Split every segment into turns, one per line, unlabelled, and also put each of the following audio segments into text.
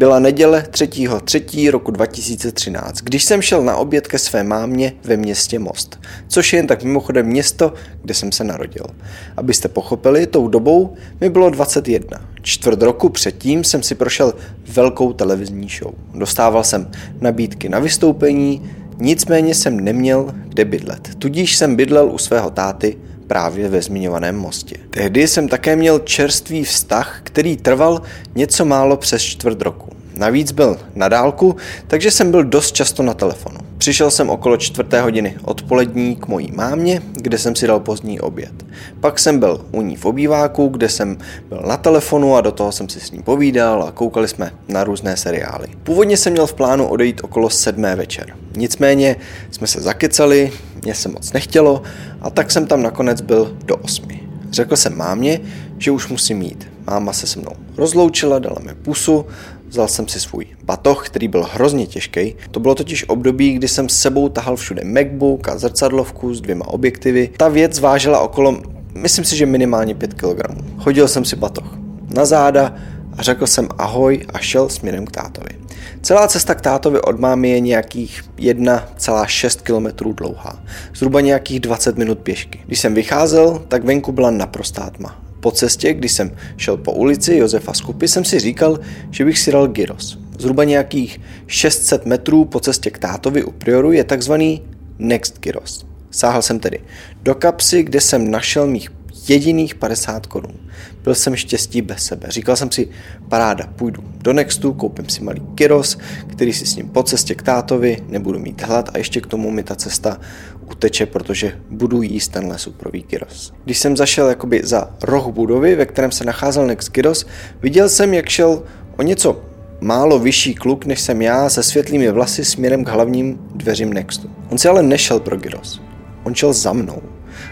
Byla neděle 3. roku 2013, když jsem šel na oběd ke své mámě ve městě Most, což je jen tak mimochodem město, kde jsem se narodil. Abyste pochopili, tou dobou mi bylo 21. Čtvrt roku předtím jsem si prošel velkou televizní show. Dostával jsem nabídky na vystoupení, nicméně jsem neměl kde bydlet. Tudíž jsem bydlel u svého táty právě ve zmiňovaném mostě. Tehdy jsem také měl čerstvý vztah, který trval něco málo přes čtvrt roku. Navíc byl na dálku, takže jsem byl dost často na telefonu. Přišel jsem okolo čtvrté hodiny odpolední k mojí mámě, kde jsem si dal pozdní oběd. Pak jsem byl u ní v obýváku, kde jsem byl na telefonu a do toho jsem si s ní povídal a koukali jsme na různé seriály. Původně jsem měl v plánu odejít okolo sedmé večer. Nicméně jsme se zakecali, mě se moc nechtělo a tak jsem tam nakonec byl do osmi. Řekl jsem mámě, že už musím jít. Máma se se mnou rozloučila, dala mi pusu, vzal jsem si svůj batoh, který byl hrozně těžký. To bylo totiž období, kdy jsem s sebou tahal všude MacBook a zrcadlovku s dvěma objektivy. Ta věc vážila okolo, myslím si, že minimálně 5 kg. Chodil jsem si batoh na záda a řekl jsem ahoj a šel směrem k tátovi. Celá cesta k tátovi od mámy je nějakých 1,6 km dlouhá, zhruba nějakých 20 minut pěšky. Když jsem vycházel, tak venku byla naprostá tma. Po cestě, když jsem šel po ulici Josefa Skupy, jsem si říkal, že bych si dal gyros. Zhruba nějakých 600 metrů po cestě k tátovi u Prioru je takzvaný Next Gyros. Sáhl jsem tedy do kapsy, kde jsem našel mých jediných 50 korun. Byl jsem štěstí bez sebe. Říkal jsem si, paráda, půjdu do Nextu, koupím si malý gyros, který si s ním po cestě k tátovi, nebudu mít hlad a ještě k tomu mi ta cesta uteče, protože budu jíst tenhle suprový gyros. Když jsem zašel jakoby za roh budovy, ve kterém se nacházel Next Gyros, viděl jsem, jak šel o něco málo vyšší kluk, než jsem já, se světlými vlasy směrem k hlavním dveřím Nextu. On si ale nešel pro gyros. On šel za mnou.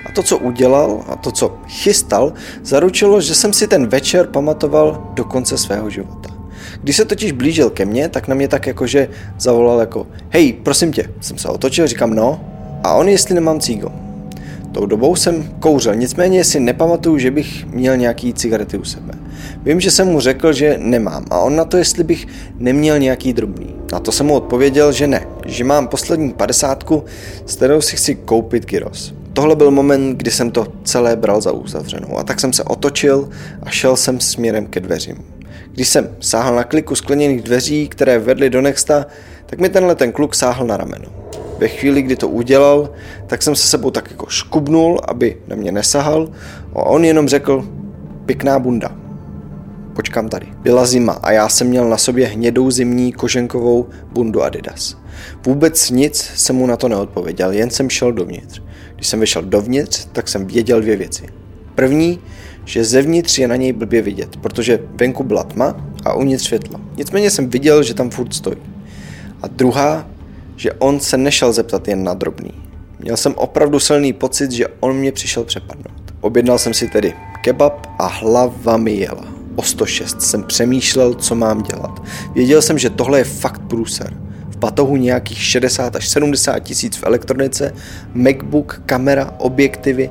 A to, co udělal a to, co chystal, zaručilo, že jsem si ten večer pamatoval do konce svého života. Když se totiž blížil ke mně, tak na mě tak jakože zavolal jako hej, prosím tě, jsem se otočil, říkám no, a on jestli nemám cígo. Tou dobou jsem kouřil, nicméně si nepamatuju, že bych měl nějaký cigarety u sebe. Vím, že jsem mu řekl, že nemám a on na to, jestli bych neměl nějaký drobný. Na to jsem mu odpověděl, že ne, že mám poslední padesátku, s kterou si chci koupit gyros. Tohle byl moment, kdy jsem to celé bral za uzavřenou a tak jsem se otočil a šel jsem směrem ke dveřím. Když jsem sáhl na kliku skleněných dveří, které vedly do Nexta, tak mi tenhle ten kluk sáhl na rameno. Ve chvíli, kdy to udělal, tak jsem se sebou tak jako škubnul, aby na mě nesahal a on jenom řekl, pěkná bunda. Počkám tady. Byla zima a já jsem měl na sobě hnědou zimní koženkovou bundu Adidas. Vůbec nic jsem mu na to neodpověděl, jen jsem šel dovnitř. Když jsem vyšel dovnitř, tak jsem věděl dvě věci. První, že zevnitř je na něj blbě vidět, protože venku byla tma a uvnitř světlo. Nicméně jsem viděl, že tam furt stojí. A druhá, že on se nešel zeptat jen na drobný. Měl jsem opravdu silný pocit, že on mě přišel přepadnout. Objednal jsem si tedy kebab a hlava mi jela. O 106 jsem přemýšlel, co mám dělat. Věděl jsem, že tohle je fakt průser. Batohu nějakých 60 až 70 tisíc v elektronice, MacBook, kamera, objektivy,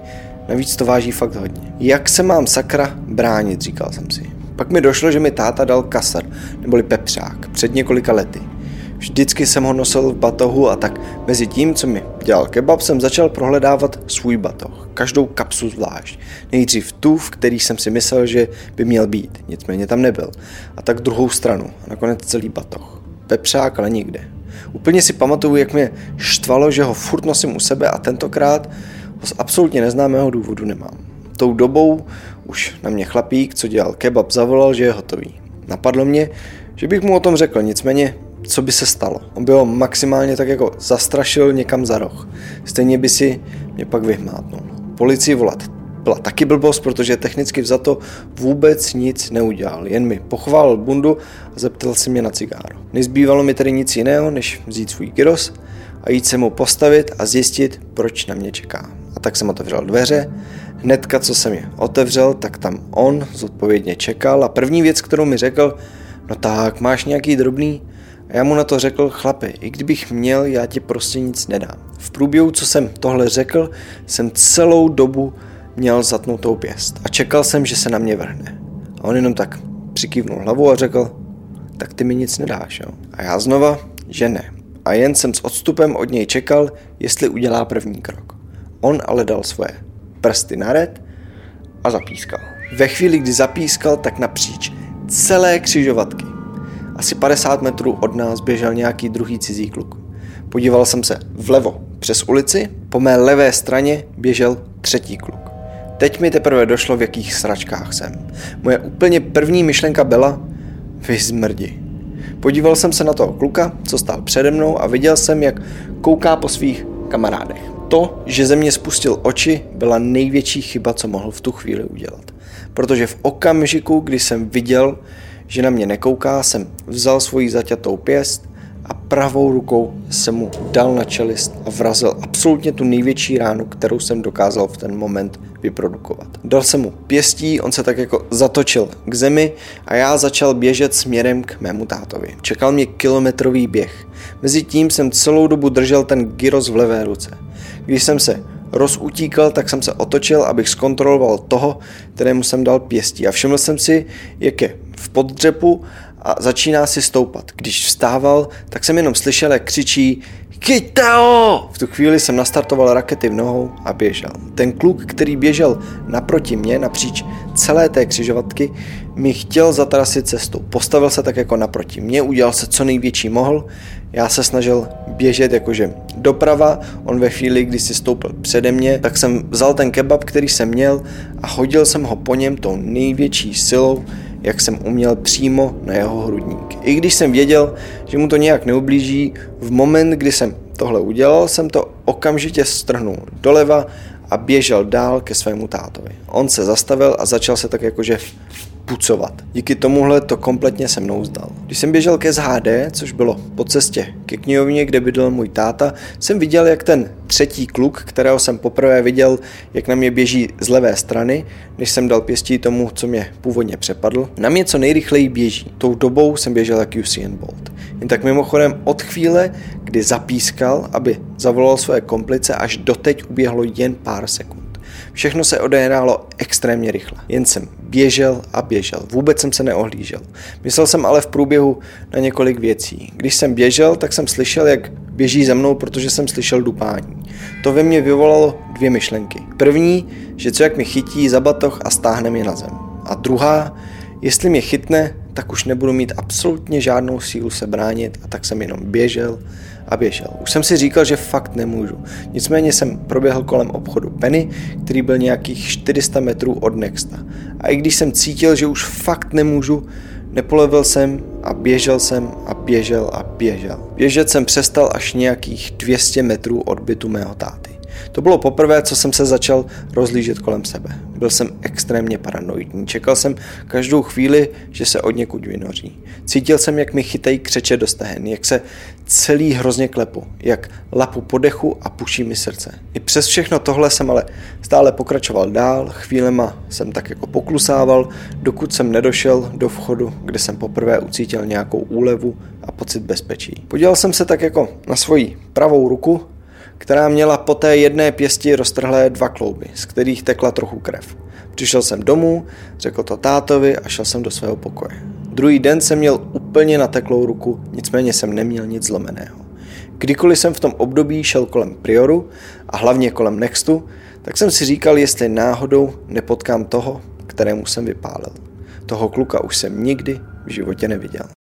navíc to váží fakt hodně. Jak se mám sakra bránit, říkal jsem si. Pak mi došlo, že mi táta dal kasar, neboli pepřák, před několika lety. Vždycky jsem ho nosil v batohu a tak mezi tím, co mi dělal kebab, jsem začal prohledávat svůj batoh. Každou kapsu zvlášť. Nejdřív tu, v který jsem si myslel, že by měl být, nicméně tam nebyl. A tak druhou stranu a nakonec celý batoh. Pepřák, ale nikde. Úplně si pamatuju, jak mě štvalo, že ho furt nosím u sebe a tentokrát ho z absolutně neznámého důvodu nemám. Tou dobou už na mě chlapík, co dělal kebab, zavolal, že je hotový. Napadlo mě, že bych mu o tom řekl, nicméně co by se stalo. On by ho maximálně tak jako zastrašil někam za roh. Stejně by si mě pak vyhmátnul. Policii volat byla taky blbost, protože technicky vzato vůbec nic neudělal. Jen mi pochválil bundu a zeptal si mě na cigáro. Nezbývalo mi tedy nic jiného, než vzít svůj gyros a jít se mu postavit a zjistit, proč na mě čeká. A tak jsem otevřel dveře, hnedka co jsem je otevřel, tak tam on zodpovědně čekal a první věc, kterou mi řekl, no tak, máš nějaký drobný? A já mu na to řekl, chlapi, i kdybych měl, já ti prostě nic nedám. V průběhu, co jsem tohle řekl, jsem celou dobu měl zatnutou pěst a čekal jsem, že se na mě vrhne. A on jenom tak přikývnul hlavu a řekl, tak ty mi nic nedáš, jo? A já znova, že ne. A jen jsem s odstupem od něj čekal, jestli udělá první krok. On ale dal svoje prsty na red a zapískal. Ve chvíli, kdy zapískal, tak napříč celé křižovatky. Asi 50 metrů od nás běžel nějaký druhý cizí kluk. Podíval jsem se vlevo přes ulici, po mé levé straně běžel třetí kluk. Teď mi teprve došlo, v jakých sračkách jsem. Moje úplně první myšlenka byla, vy zmrdi. Podíval jsem se na toho kluka, co stál přede mnou a viděl jsem, jak kouká po svých kamarádech. To, že ze mě spustil oči, byla největší chyba, co mohl v tu chvíli udělat. Protože v okamžiku, kdy jsem viděl, že na mě nekouká, jsem vzal svoji zaťatou pěst a pravou rukou jsem mu dal na čelist a vrazil absolutně tu největší ránu, kterou jsem dokázal v ten moment vyprodukovat. Dal jsem mu pěstí, on se tak jako zatočil k zemi a já začal běžet směrem k mému tátovi. Čekal mě kilometrový běh. Mezitím jsem celou dobu držel ten gyros v levé ruce. Když jsem se rozutíkal, tak jsem se otočil, abych zkontroloval toho, kterému jsem dal pěstí. A všiml jsem si, jak je v poddřepu a začíná si stoupat. Když vstával, tak jsem jenom slyšel, jak křičí Chyťte ho! V tu chvíli jsem nastartoval rakety v nohou a běžel. Ten kluk, který běžel naproti mě, napříč celé té křižovatky, mi chtěl zatrasit cestu. Postavil se tak jako naproti mě, udělal se co největší mohl. Já se snažil běžet jakože doprava, on ve chvíli, kdy si stoupil přede mě, tak jsem vzal ten kebab, který jsem měl a hodil jsem ho po něm tou největší silou, jak jsem uměl přímo na jeho hrudník. I když jsem věděl, že mu to nějak neublíží, v moment, kdy jsem tohle udělal, jsem to okamžitě strhnul doleva a běžel dál ke svému tátovi. On se zastavil a začal se tak jakože pucovat. Díky tomuhle to kompletně se mnou zdal. Když jsem běžel ke SHD, což bylo po cestě ke knihovně, kde bydlel můj táta, jsem viděl, jak ten třetí kluk, kterého jsem poprvé viděl, jak na mě běží z levé strany, než jsem dal pěstí tomu, co mě původně přepadl, na mě co nejrychleji běží. Tou dobou jsem běžel jak Usain Bolt. Jen tak mimochodem od chvíle, kdy zapískal, aby zavolal své komplice, až doteď uběhlo jen pár sekund. Všechno se odehrálo extrémně rychle. Jen jsem běžel a běžel. Vůbec jsem se neohlížel. Myslel jsem ale v průběhu na několik věcí. Když jsem běžel, tak jsem slyšel, jak běží za mnou, protože jsem slyšel dupání. To ve mně vyvolalo dvě myšlenky. První, že co jak mi chytí za batoh a stáhne mě na zem. A druhá, jestli mě chytne, tak už nebudu mít absolutně žádnou sílu se bránit a tak jsem jenom běžel a běžel. Už jsem si říkal, že fakt nemůžu. Nicméně jsem proběhl kolem obchodu Penny, který byl nějakých 400 metrů od Nexta. A i když jsem cítil, že už fakt nemůžu, nepolevil jsem a běžel jsem a běžel a běžel. Běžet jsem přestal až nějakých 200 metrů od bytu mého táty. To bylo poprvé, co jsem se začal rozlížet kolem sebe. Byl jsem extrémně paranoidní. Čekal jsem každou chvíli, že se od někud vynoří. Cítil jsem, jak mi chytají křeče do stehen, jak se celý hrozně klepu, jak lapu po dechu a puší mi srdce. I přes všechno tohle jsem ale stále pokračoval dál, chvílema jsem tak jako poklusával, dokud jsem nedošel do vchodu, kde jsem poprvé ucítil nějakou úlevu a pocit bezpečí. Podíval jsem se tak jako na svoji pravou ruku která měla po té jedné pěsti roztrhlé dva klouby, z kterých tekla trochu krev. Přišel jsem domů, řekl to tátovi a šel jsem do svého pokoje. Druhý den jsem měl úplně nateklou ruku, nicméně jsem neměl nic zlomeného. Kdykoliv jsem v tom období šel kolem Prioru a hlavně kolem Nextu, tak jsem si říkal, jestli náhodou nepotkám toho, kterému jsem vypálil. Toho kluka už jsem nikdy v životě neviděl.